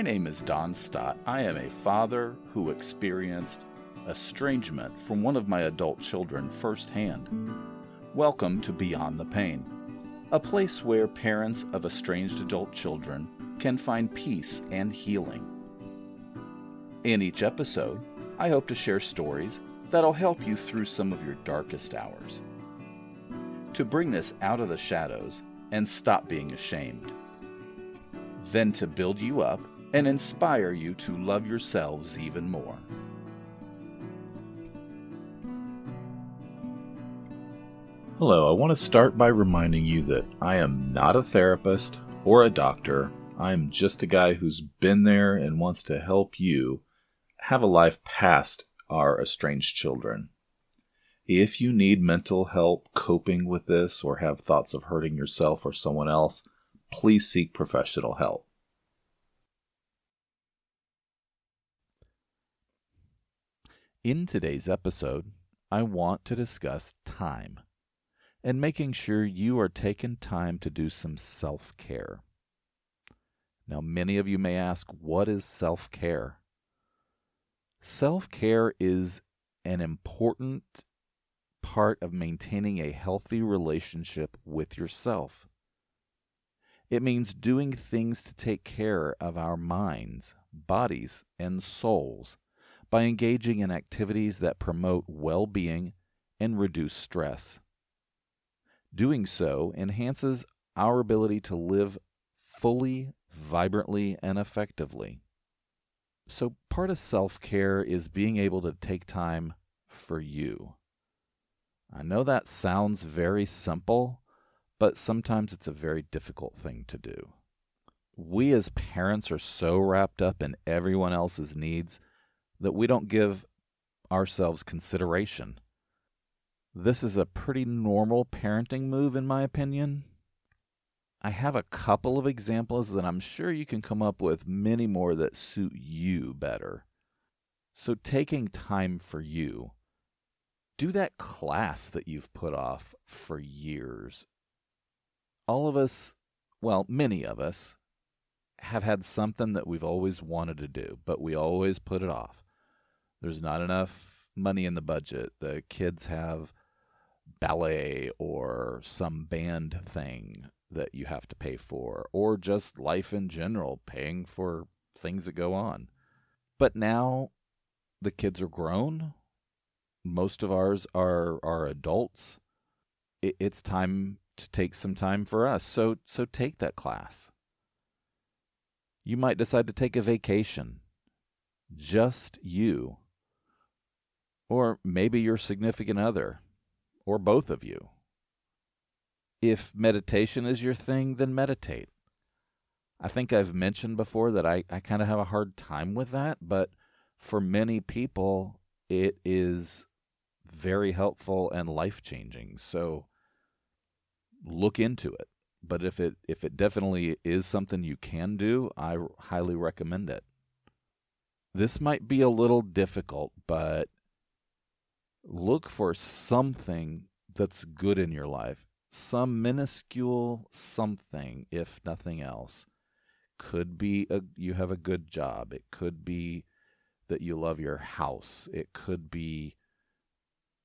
My name is Don Stott. I am a father who experienced estrangement from one of my adult children firsthand. Welcome to Beyond the Pain, a place where parents of estranged adult children can find peace and healing. In each episode, I hope to share stories that'll help you through some of your darkest hours. To bring this out of the shadows and stop being ashamed. Then to build you up and inspire you to love yourselves even more. Hello, I want to start by reminding you that I am not a therapist or a doctor. I am just a guy who's been there and wants to help you have a life past our estranged children. If you need mental help coping with this or have thoughts of hurting yourself or someone else, please seek professional help. In today's episode, I want to discuss time and making sure you are taking time to do some self care. Now, many of you may ask, what is self care? Self care is an important part of maintaining a healthy relationship with yourself. It means doing things to take care of our minds, bodies, and souls by engaging in activities that promote well being and reduce stress. Doing so enhances our ability to live fully, vibrantly, and effectively. So, part of self care is being able to take time for you. I know that sounds very simple, but sometimes it's a very difficult thing to do. We as parents are so wrapped up in everyone else's needs that we don't give ourselves consideration. This is a pretty normal parenting move, in my opinion. I have a couple of examples that I'm sure you can come up with many more that suit you better. So, taking time for you, do that class that you've put off for years. All of us, well, many of us, have had something that we've always wanted to do, but we always put it off. There's not enough money in the budget. The kids have ballet or some band thing that you have to pay for, or just life in general, paying for things that go on. But now the kids are grown. Most of ours are are adults. It, it's time to take some time for us. So so take that class. You might decide to take a vacation. Just you. Or maybe your significant other, or both of you. If meditation is your thing, then meditate. I think I've mentioned before that I, I kind of have a hard time with that, but for many people, it is very helpful and life changing. So look into it. But if it if it definitely is something you can do, I highly recommend it. This might be a little difficult, but look for something that's good in your life, some minuscule something, if nothing else. Could be a, you have a good job. It could be that you love your house. It could be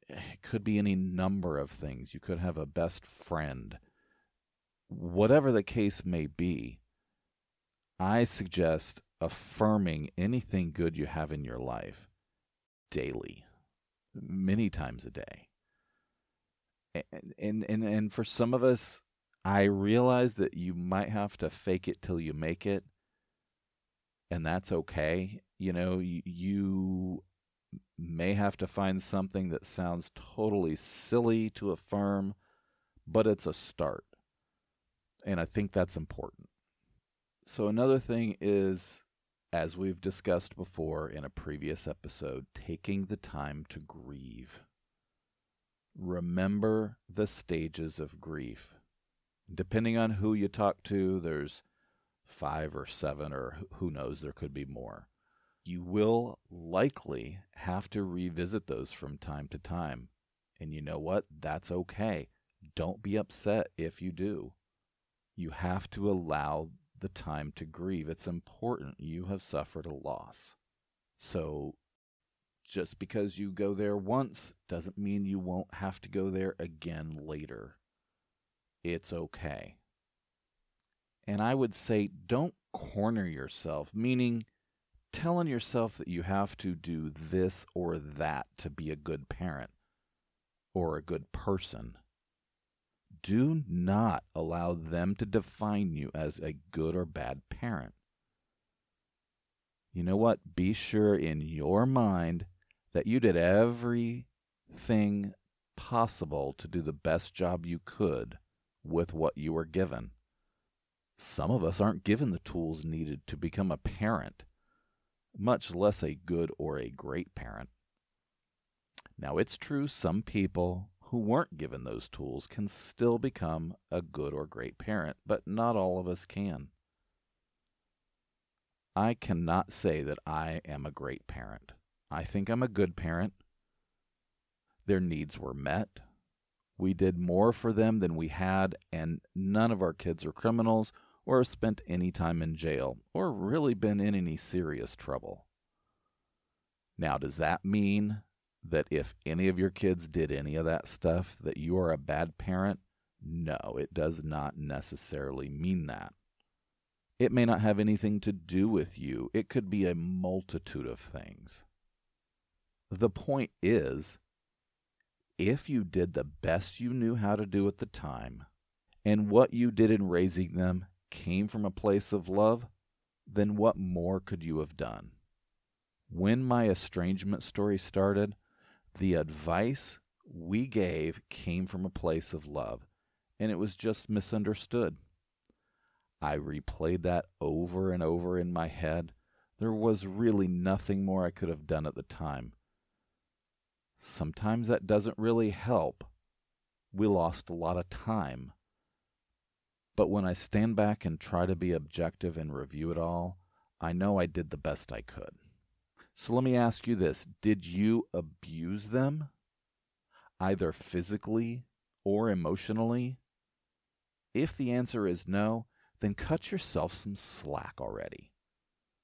it could be any number of things. You could have a best friend. Whatever the case may be, I suggest affirming anything good you have in your life daily many times a day. And, and and and for some of us, I realize that you might have to fake it till you make it, and that's okay. You know, you, you may have to find something that sounds totally silly to affirm, but it's a start. And I think that's important. So, another thing is, as we've discussed before in a previous episode, taking the time to grieve. Remember the stages of grief. Depending on who you talk to, there's five or seven, or who knows, there could be more. You will likely have to revisit those from time to time. And you know what? That's okay. Don't be upset if you do. You have to allow the time to grieve. It's important. You have suffered a loss. So just because you go there once doesn't mean you won't have to go there again later. It's okay. And I would say don't corner yourself, meaning telling yourself that you have to do this or that to be a good parent or a good person. Do not allow them to define you as a good or bad parent. You know what? Be sure in your mind that you did everything possible to do the best job you could with what you were given. Some of us aren't given the tools needed to become a parent, much less a good or a great parent. Now, it's true some people who weren't given those tools can still become a good or great parent, but not all of us can. I cannot say that I am a great parent. I think I'm a good parent. Their needs were met. We did more for them than we had, and none of our kids are criminals or have spent any time in jail or really been in any serious trouble. Now, does that mean that if any of your kids did any of that stuff, that you are a bad parent? No, it does not necessarily mean that. It may not have anything to do with you, it could be a multitude of things. The point is, if you did the best you knew how to do at the time, and what you did in raising them came from a place of love, then what more could you have done? When my estrangement story started, the advice we gave came from a place of love, and it was just misunderstood. I replayed that over and over in my head. There was really nothing more I could have done at the time. Sometimes that doesn't really help. We lost a lot of time. But when I stand back and try to be objective and review it all, I know I did the best I could. So let me ask you this Did you abuse them? Either physically or emotionally? If the answer is no, then cut yourself some slack already.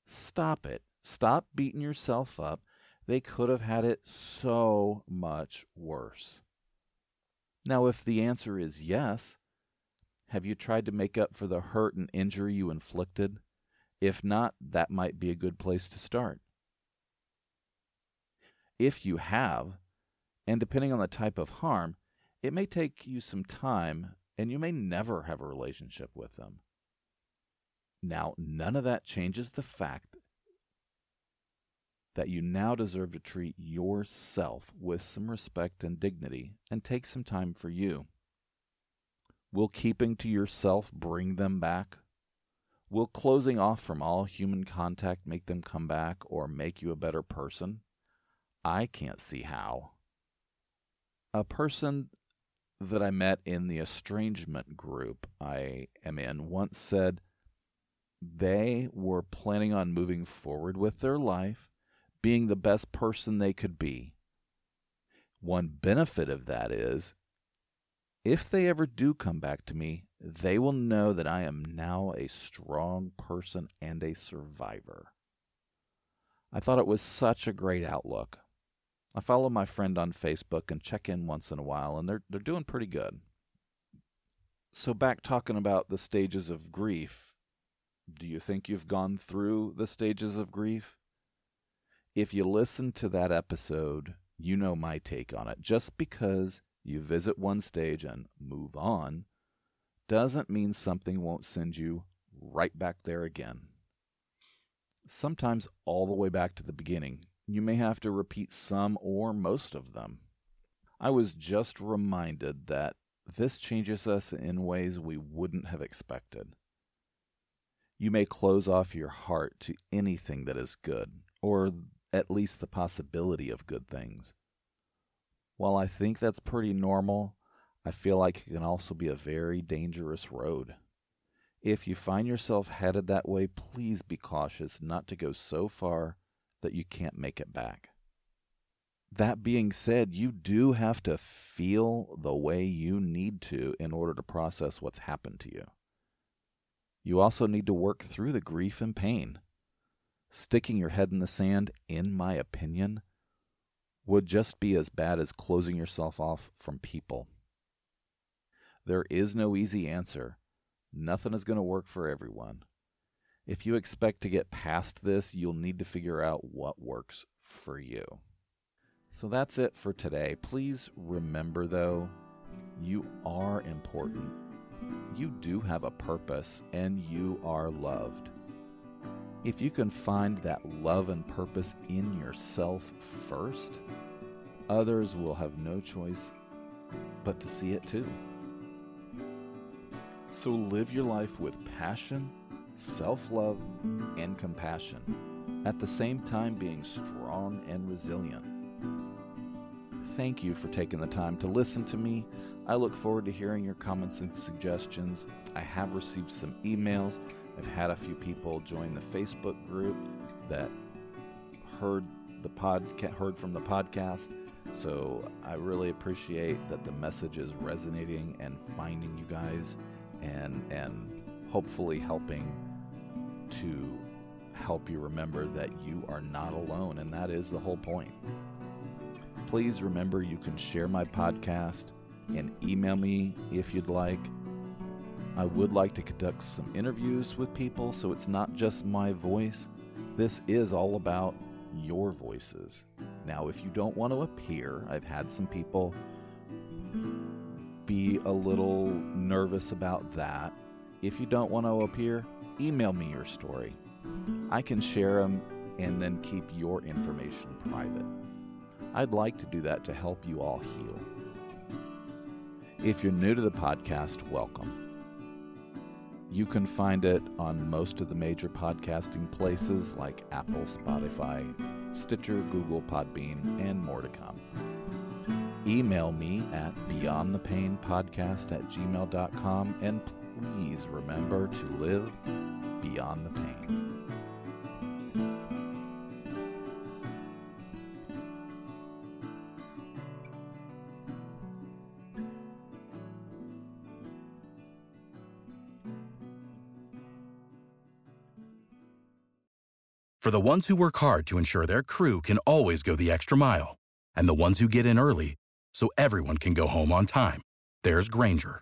Stop it. Stop beating yourself up. They could have had it so much worse. Now, if the answer is yes, have you tried to make up for the hurt and injury you inflicted? If not, that might be a good place to start. If you have, and depending on the type of harm, it may take you some time and you may never have a relationship with them. Now, none of that changes the fact that you now deserve to treat yourself with some respect and dignity and take some time for you. Will keeping to yourself bring them back? Will closing off from all human contact make them come back or make you a better person? I can't see how. A person that I met in the estrangement group I am in once said they were planning on moving forward with their life, being the best person they could be. One benefit of that is if they ever do come back to me, they will know that I am now a strong person and a survivor. I thought it was such a great outlook. I follow my friend on Facebook and check in once in a while, and they're they're doing pretty good. So back talking about the stages of grief, do you think you've gone through the stages of grief? If you listen to that episode, you know my take on it. Just because you visit one stage and move on doesn't mean something won't send you right back there again. Sometimes all the way back to the beginning. You may have to repeat some or most of them. I was just reminded that this changes us in ways we wouldn't have expected. You may close off your heart to anything that is good, or at least the possibility of good things. While I think that's pretty normal, I feel like it can also be a very dangerous road. If you find yourself headed that way, please be cautious not to go so far that you can't make it back. That being said, you do have to feel the way you need to in order to process what's happened to you. You also need to work through the grief and pain. Sticking your head in the sand, in my opinion, would just be as bad as closing yourself off from people. There is no easy answer. Nothing is going to work for everyone. If you expect to get past this, you'll need to figure out what works for you. So that's it for today. Please remember, though, you are important. You do have a purpose, and you are loved. If you can find that love and purpose in yourself first, others will have no choice but to see it too. So live your life with passion, self love, and compassion, at the same time being strong and resilient. Thank you for taking the time to listen to me. I look forward to hearing your comments and suggestions. I have received some emails. I've had a few people join the Facebook group that heard the podcast heard from the podcast. So I really appreciate that the message is resonating and finding you guys and and hopefully helping to help you remember that you are not alone and that is the whole point. Please remember you can share my podcast and email me if you'd like. I would like to conduct some interviews with people so it's not just my voice. This is all about your voices. Now, if you don't want to appear, I've had some people be a little nervous about that. If you don't want to appear, email me your story. I can share them and then keep your information private. I'd like to do that to help you all heal. If you're new to the podcast, welcome. You can find it on most of the major podcasting places like Apple, Spotify, Stitcher, Google, Podbean, and more to come. Email me at beyondthepainpodcast at gmail.com and please remember to live beyond the pain. For the ones who work hard to ensure their crew can always go the extra mile, and the ones who get in early so everyone can go home on time, there's Grainger,